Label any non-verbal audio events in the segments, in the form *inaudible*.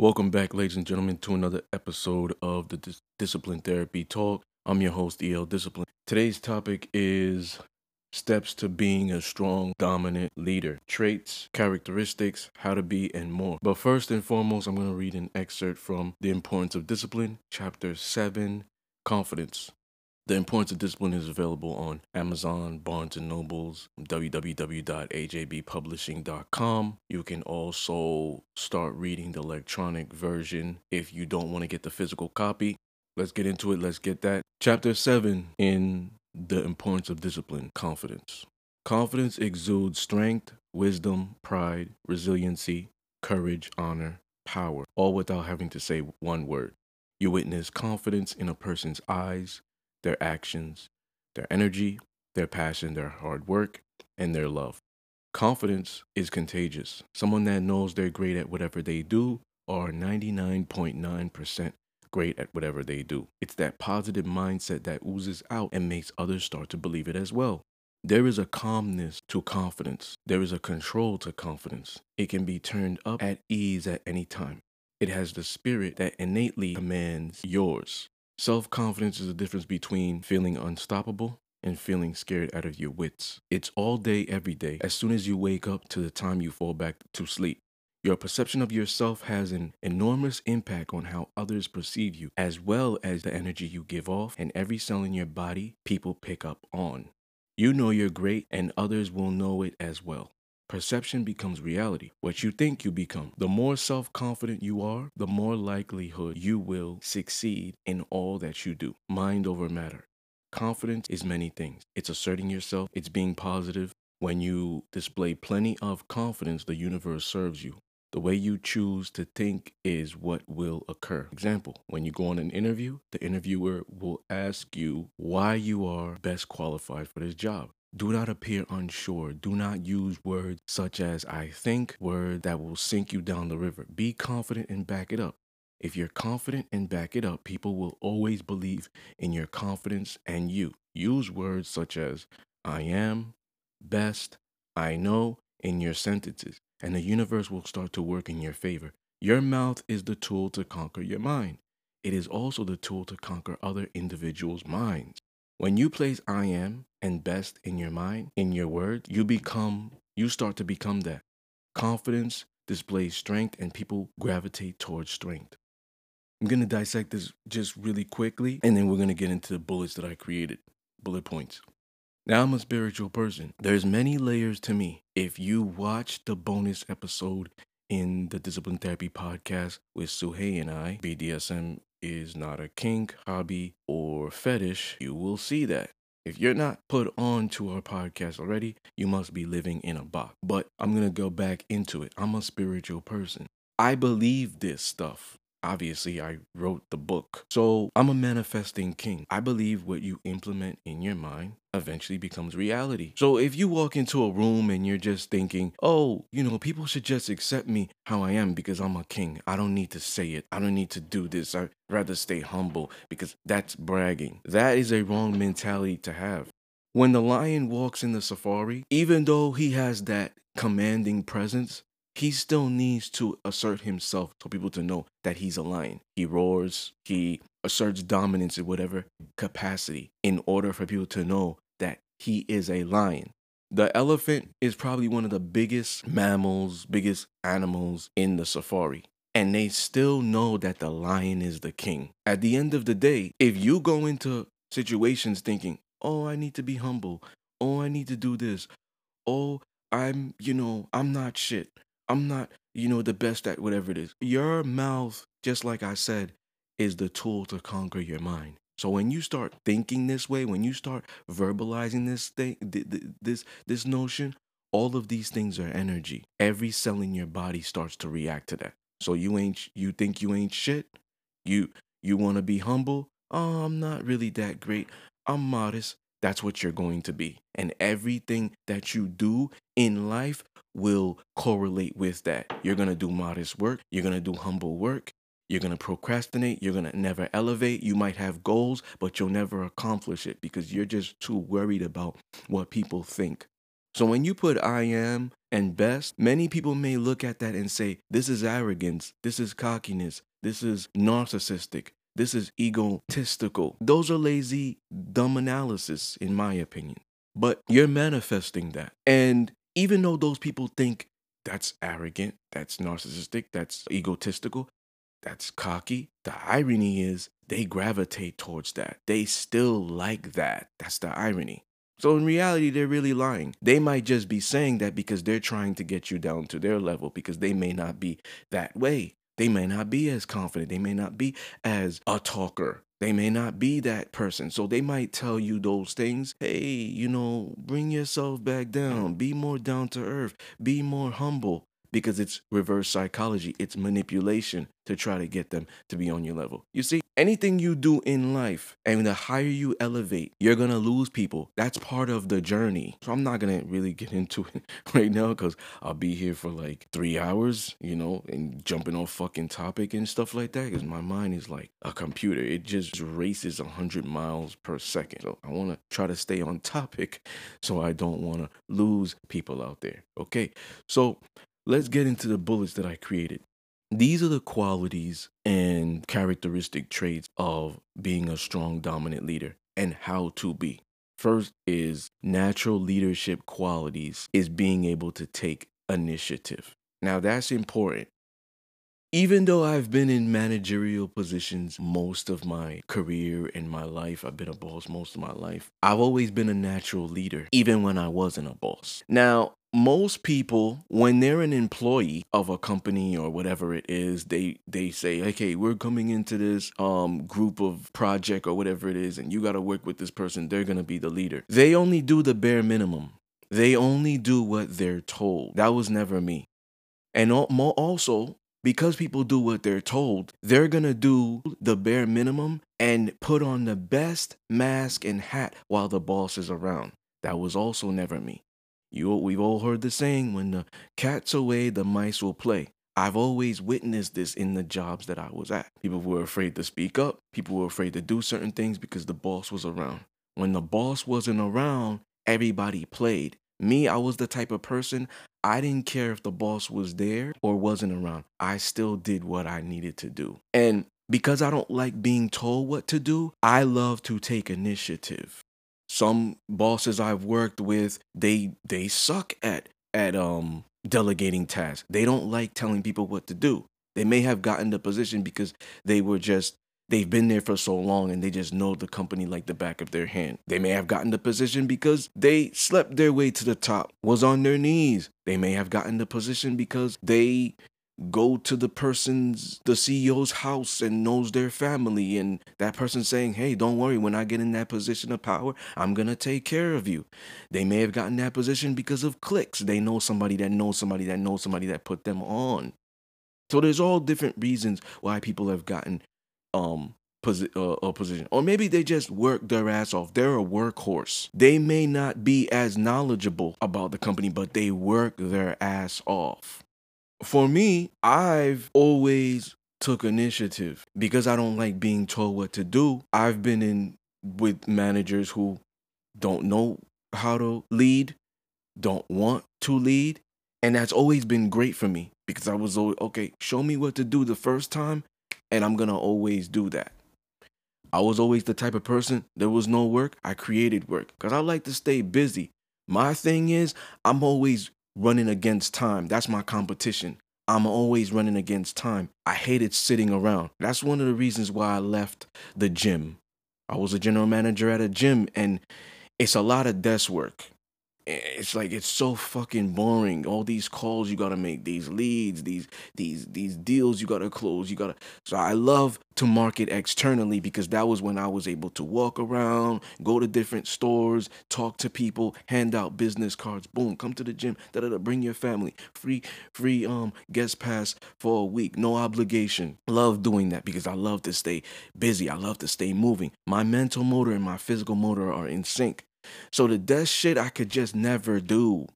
Welcome back, ladies and gentlemen, to another episode of the Dis- Discipline Therapy Talk. I'm your host, EL Discipline. Today's topic is steps to being a strong, dominant leader, traits, characteristics, how to be, and more. But first and foremost, I'm going to read an excerpt from The Importance of Discipline, Chapter 7 Confidence. The Importance of Discipline is available on Amazon, Barnes & Nobles, www.ajbpublishing.com. You can also start reading the electronic version if you don't want to get the physical copy. Let's get into it. Let's get that. Chapter 7 in The Importance of Discipline Confidence. Confidence exudes strength, wisdom, pride, resiliency, courage, honor, power, all without having to say one word. You witness confidence in a person's eyes, their actions, their energy, their passion, their hard work, and their love. Confidence is contagious. Someone that knows they're great at whatever they do are 99.9% great at whatever they do. It's that positive mindset that oozes out and makes others start to believe it as well. There is a calmness to confidence. There is a control to confidence. It can be turned up at ease at any time. It has the spirit that innately commands yours. Self confidence is the difference between feeling unstoppable and feeling scared out of your wits. It's all day, every day, as soon as you wake up to the time you fall back to sleep. Your perception of yourself has an enormous impact on how others perceive you, as well as the energy you give off and every cell in your body people pick up on. You know you're great, and others will know it as well. Perception becomes reality, what you think you become. The more self confident you are, the more likelihood you will succeed in all that you do. Mind over matter. Confidence is many things. It's asserting yourself, it's being positive. When you display plenty of confidence, the universe serves you. The way you choose to think is what will occur. Example, when you go on an interview, the interviewer will ask you why you are best qualified for this job. Do not appear unsure. Do not use words such as I think, word that will sink you down the river. Be confident and back it up. If you're confident and back it up, people will always believe in your confidence and you. Use words such as I am, best, I know in your sentences, and the universe will start to work in your favor. Your mouth is the tool to conquer your mind. It is also the tool to conquer other individuals' minds. When you place I am and best in your mind, in your word, you become, you start to become that. Confidence displays strength and people gravitate towards strength. I'm going to dissect this just really quickly and then we're going to get into the bullets that I created, bullet points. Now I'm a spiritual person. There's many layers to me. If you watch the bonus episode in the Discipline Therapy podcast with Suhei and I, BDSM is not a kink, hobby, or fetish, you will see that. If you're not put on to our podcast already, you must be living in a box. But I'm going to go back into it. I'm a spiritual person. I believe this stuff. Obviously, I wrote the book. So I'm a manifesting king. I believe what you implement in your mind eventually becomes reality. So if you walk into a room and you're just thinking, oh, you know, people should just accept me how I am because I'm a king. I don't need to say it. I don't need to do this. I'd rather stay humble because that's bragging. That is a wrong mentality to have. When the lion walks in the safari, even though he has that commanding presence, he still needs to assert himself for people to know that he's a lion. He roars, he asserts dominance in whatever capacity in order for people to know that he is a lion. The elephant is probably one of the biggest mammals, biggest animals in the safari. And they still know that the lion is the king. At the end of the day, if you go into situations thinking, oh, I need to be humble, oh, I need to do this, oh, I'm, you know, I'm not shit. I'm not, you know, the best at whatever it is. Your mouth, just like I said, is the tool to conquer your mind. So when you start thinking this way, when you start verbalizing this thing, this this notion, all of these things are energy. Every cell in your body starts to react to that. So you ain't you think you ain't shit? You you want to be humble? Oh, I'm not really that great. I'm modest. That's what you're going to be. And everything that you do in life will correlate with that. You're going to do modest work, you're going to do humble work, you're going to procrastinate, you're going to never elevate. You might have goals, but you'll never accomplish it because you're just too worried about what people think. So when you put I am and best, many people may look at that and say, this is arrogance, this is cockiness, this is narcissistic, this is egotistical. Those are lazy, dumb analysis, in my opinion. But you're manifesting that. And even though those people think that's arrogant, that's narcissistic, that's egotistical, that's cocky, the irony is they gravitate towards that. They still like that. That's the irony. So in reality, they're really lying. They might just be saying that because they're trying to get you down to their level because they may not be that way. They may not be as confident. They may not be as a talker. They may not be that person. So they might tell you those things. Hey, you know, bring yourself back down. Be more down to earth. Be more humble because it's reverse psychology. It's manipulation to try to get them to be on your level. You see, anything you do in life and the higher you elevate, you're to lose people. That's part of the journey. So I'm not to really get into *laughs* it right now because I'll be here for like three hours, you know, and jumping off fucking topic and stuff like that because my mind is like a computer. It just races 100 miles per second. So I want to try to stay on topic *laughs* so I don't want to lose people out there. Okay. So let's get into the bullets that I created. These are the qualities and characteristic traits of being a strong, dominant leader and how to be. First is natural leadership qualities, is being able to take initiative. Now, that's important. Even though I've been in managerial positions most of my career in my life, I've been a boss most of my life, I've always been a natural leader, even when I wasn't a boss. Now, most people when they're an employee of a company or whatever it is they they say okay we're coming into this um group of project or whatever it is and you got to work with this person. They're going to be the leader. They only do the bare minimum. They only do what they're told. That was never me. And also because people do what they're told they're going to do the bare minimum and put on the best mask and hat while the boss is around. That was also never me you, we've all heard the saying, when the cat's away, the mice will play. I've always witnessed this in the jobs that I was at. People were afraid to speak up. People were afraid to do certain things because the boss was around. When the boss wasn't around, everybody played. Me, I was the type of person, I didn't care if the boss was there or wasn't around. I still did what I needed to do. And because I don't like being told what to do, I love to take initiative some bosses I've worked with, they they suck at at um delegating tasks. They don't like telling people what to do. They may have gotten the position because they were just they've been there for so long and they just know the company like the back of their hand. They may have gotten the position because they slept their way to the top, was on their knees. They may have gotten the position because they go to the person's the CEO's house and knows their family and that person saying, "Hey, don't worry, when I get in that position of power, I'm going to take care of you." They may have gotten that position because of clicks. They know somebody that knows somebody that knows somebody that put them on. So there's all different reasons why people have gotten um posi- uh, a position or maybe they just work their ass off they're a workhorse they may not be as knowledgeable about the company but they work their ass off for me, I've always took initiative because I don't like being told what to do. I've been in with managers who don't know how to lead, don't want to lead, and that's always been great for me because I was always okay, show me what to do the first time and I'm going to always do that. I was always the type of person there was no work, I created work cuz I like to stay busy. My thing is I'm always running against time. That's my competition. I'm always running against time. I hated sitting around. That's one of the reasons why I left the gym. I was a general manager at a gym and it's a lot of desk work it's like it's so fucking boring. All these calls you gotta make these leads these these these deals you gotta close you gotta so i love to market externally because that was when i was able to walk around go to different stores talk to people hand out business cards boom come to the gym da da da bring your family. Free free um guest pass for a week no obligation. Love doing that because i love to stay busy. I love to stay moving. My mental motor and my physical motor are in sync so the desk shit I could just never do.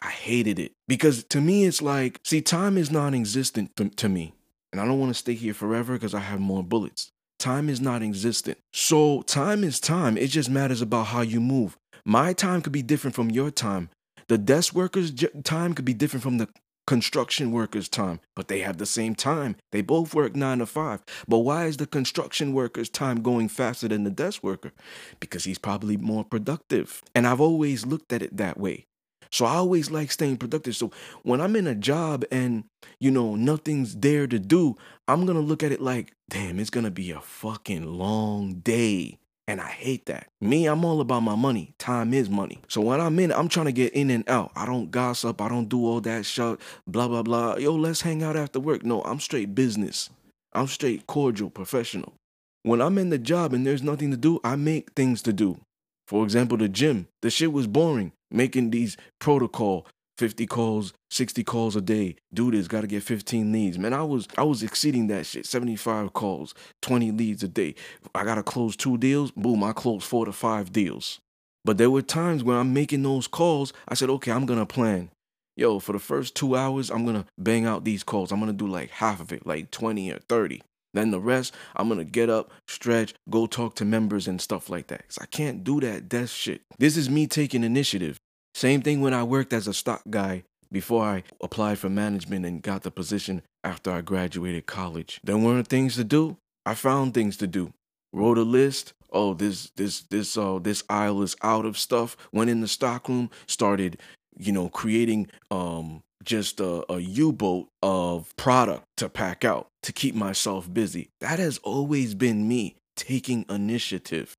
I hated it because to me it's like, see, time is non-existent to me, and I don't want to stay here forever because I have more bullets. Time is not existent. So time is time. It just matters about how you move. My time could be different from your time. The desk worker's time could be different from the construction worker's time, but they have the same time. They both work nine to five. But why is the construction worker's time going faster than the desk worker? Because he's probably more productive. And I've always looked at it that way. So I always like staying productive. So when I'm in a job and, you know, nothing's there to do, I'm to look at it like, damn, it's to be a fucking long day. And I hate that. Me, I'm all about my money. Time is money. So when I'm in, I'm trying to get in and out. I don't gossip. I don't do all that shit. Blah, blah, blah. Yo, let's hang out after work. No, I'm straight business. I'm straight cordial, professional. When I'm in the job and there's nothing to do, I make things to do. For example, the gym. The shit was boring. Making these protocol, 50 calls, 60 calls a day. Do this, gotta get 15 leads. Man, I was I was exceeding that shit. 75 calls, 20 leads a day. I gotta close two deals. Boom, I closed four to five deals. But there were times when I'm making those calls, I said, okay, I'm gonna plan. Yo, for the first two hours, I'm gonna bang out these calls. I'm gonna do like half of it, like 20 or 30. Then the rest, I'm gonna get up, stretch, go talk to members and stuff like that. Cause I can't do that desk shit. This is me taking initiative. Same thing when I worked as a stock guy before I applied for management and got the position after I graduated college. There weren't things to do. I found things to do. Wrote a list. Oh, this this this uh this aisle is out of stuff. Went in the stockroom, started, you know, creating um just a, a U-boat of product to pack out to keep myself busy. That has always been me taking initiative.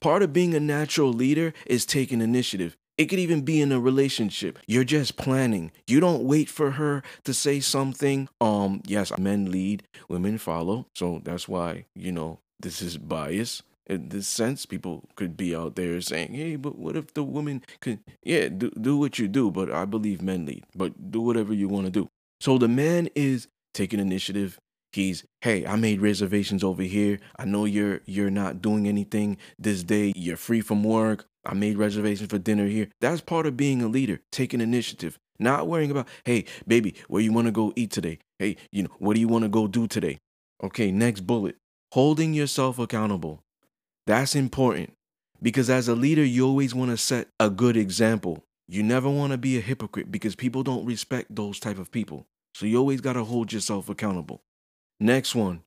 Part of being a natural leader is taking initiative. It could even be in a relationship. You're just planning. You don't wait for her to say something. Um, yes, men lead, women follow. So that's why, you know, this is bias. In this sense, people could be out there saying, hey, but what if the woman could, yeah, do, do what you do, but I believe men lead, but do whatever you want to do. So the man is taking initiative. He's, hey, I made reservations over here. I know you're you're not doing anything this day. You're free from work. I made reservations for dinner here. That's part of being a leader, taking initiative, not worrying about, hey, baby, where you want to go eat today? Hey, you know, what do you want to go do today? Okay, next bullet. Holding yourself accountable. That's important because as a leader, you always want to set a good example. You never want to be a hypocrite because people don't respect those type of people. So you always got to hold yourself accountable. Next one,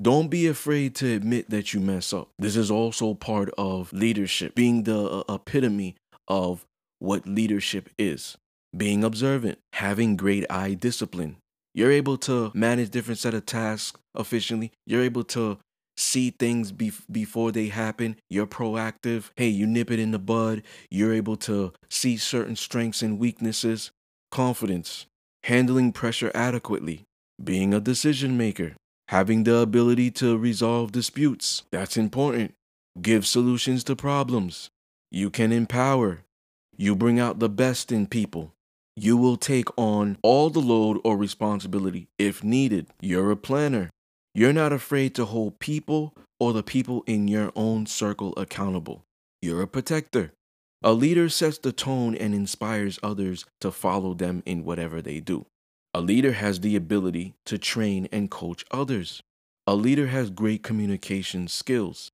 don't be afraid to admit that you mess up. This is also part of leadership, being the uh, epitome of what leadership is. Being observant, having great eye discipline. You're able to manage different set of tasks efficiently. You're able to see things be- before they happen. You're proactive. Hey, you nip it in the bud. You're able to see certain strengths and weaknesses. Confidence, handling pressure adequately, being a decision maker, having the ability to resolve disputes. That's important. Give solutions to problems. You can empower. You bring out the best in people. You will take on all the load or responsibility if needed. You're a planner. You're not afraid to hold people or the people in your own circle accountable. You're a protector. A leader sets the tone and inspires others to follow them in whatever they do. A leader has the ability to train and coach others. A leader has great communication skills.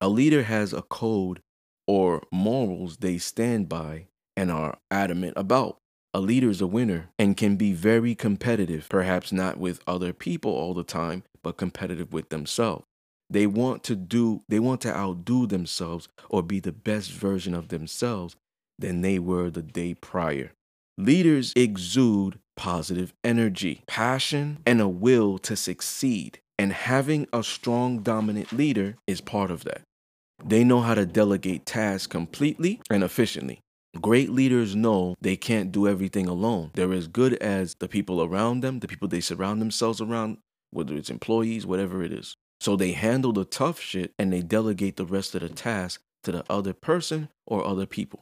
A leader has a code or morals they stand by and are adamant about. A leader is a winner and can be very competitive, perhaps not with other people all the time, but competitive with themselves. They want to do they want to outdo themselves or be the best version of themselves than they were the day prior. Leaders exude positive energy, passion, and a will to succeed. And having a strong, dominant leader is part of that. They know how to delegate tasks completely and efficiently. Great leaders know they can't do everything alone. They're as good as the people around them, the people they surround themselves around, whether it's employees, whatever it is. So they handle the tough shit and they delegate the rest of the task to the other person or other people.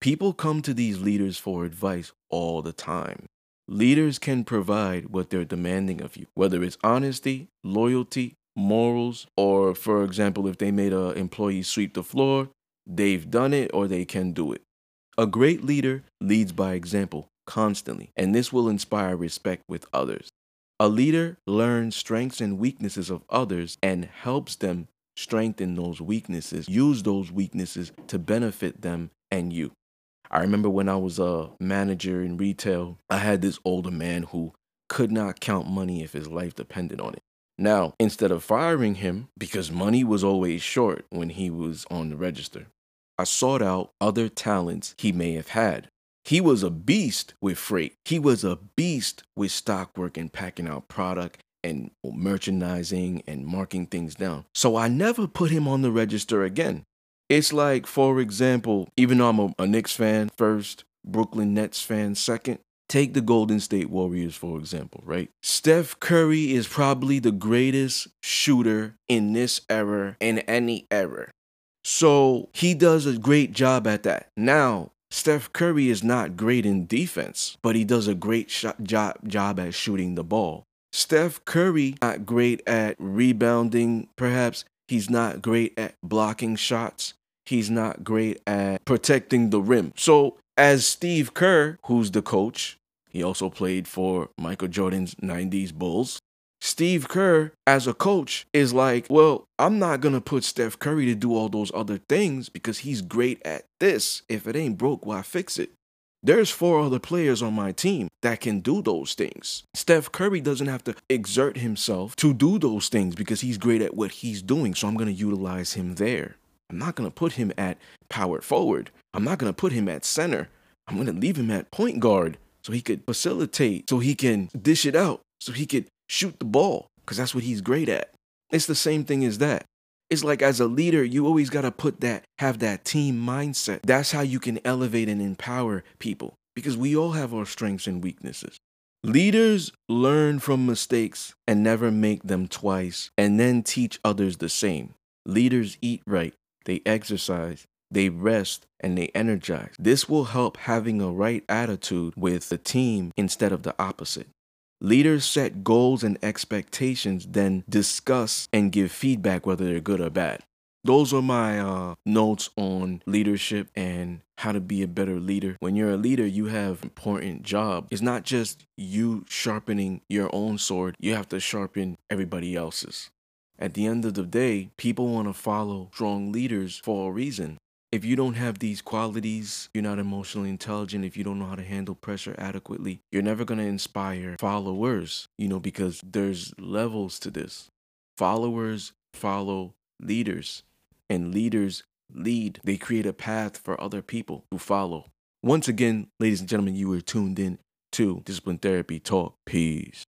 People come to these leaders for advice all the time. Leaders can provide what they're demanding of you, whether it's honesty, loyalty, morals, or for example, if they made an employee sweep the floor, they've done it or they can do it. A great leader leads by example constantly, and this will inspire respect with others. A leader learns strengths and weaknesses of others and helps them strengthen those weaknesses, use those weaknesses to benefit them and you. I remember when I was a manager in retail, I had this older man who could not count money if his life depended on it. Now, instead of firing him, because money was always short when he was on the register, I sought out other talents he may have had. He was a beast with freight. He was a beast with stock work and packing out product and merchandising and marking things down. So I never put him on the register again. It's like, for example, even though I'm a, a Knicks fan first, Brooklyn Nets fan second, Take the Golden State Warriors, for example, right? Steph Curry is probably the greatest shooter in this era, in any era. So he does a great job at that. Now, Steph Curry is not great in defense, but he does a great shot, job, job at shooting the ball. Steph Curry not great at rebounding, perhaps. He's not great at blocking shots. He's not great at protecting the rim. So as Steve Kerr, who's the coach, he also played for Michael Jordan's 90s Bulls. Steve Kerr, as a coach, is like, well, I'm not going to put Steph Curry to do all those other things because he's great at this. If it ain't broke, why fix it? There's four other players on my team that can do those things. Steph Curry doesn't have to exert himself to do those things because he's great at what he's doing. So I'm going to utilize him there. I'm not going to put him at power forward. I'm not going to put him at center. I'm going to leave him at point guard so he could facilitate, so he can dish it out, so he could shoot the ball because that's what he's great at. It's the same thing as that. It's like as a leader, you always got to put that, have that team mindset. That's how you can elevate and empower people because we all have our strengths and weaknesses. Leaders learn from mistakes and never make them twice and then teach others the same. Leaders eat right, they exercise, they rest, and they energize. This will help having a right attitude with the team instead of the opposite. Leaders set goals and expectations, then discuss and give feedback whether they're good or bad. Those are my uh, notes on leadership and how to be a better leader. When you're a leader, you have important job. It's not just you sharpening your own sword. You have to sharpen everybody else's. At the end of the day, people want to follow strong leaders for a reason. If you don't have these qualities, you're not emotionally intelligent, if you don't know how to handle pressure adequately, you're never going to inspire followers, you know, because there's levels to this. Followers follow leaders, and leaders lead. They create a path for other people to follow. Once again, ladies and gentlemen, you were tuned in to Discipline Therapy Talk. Peace.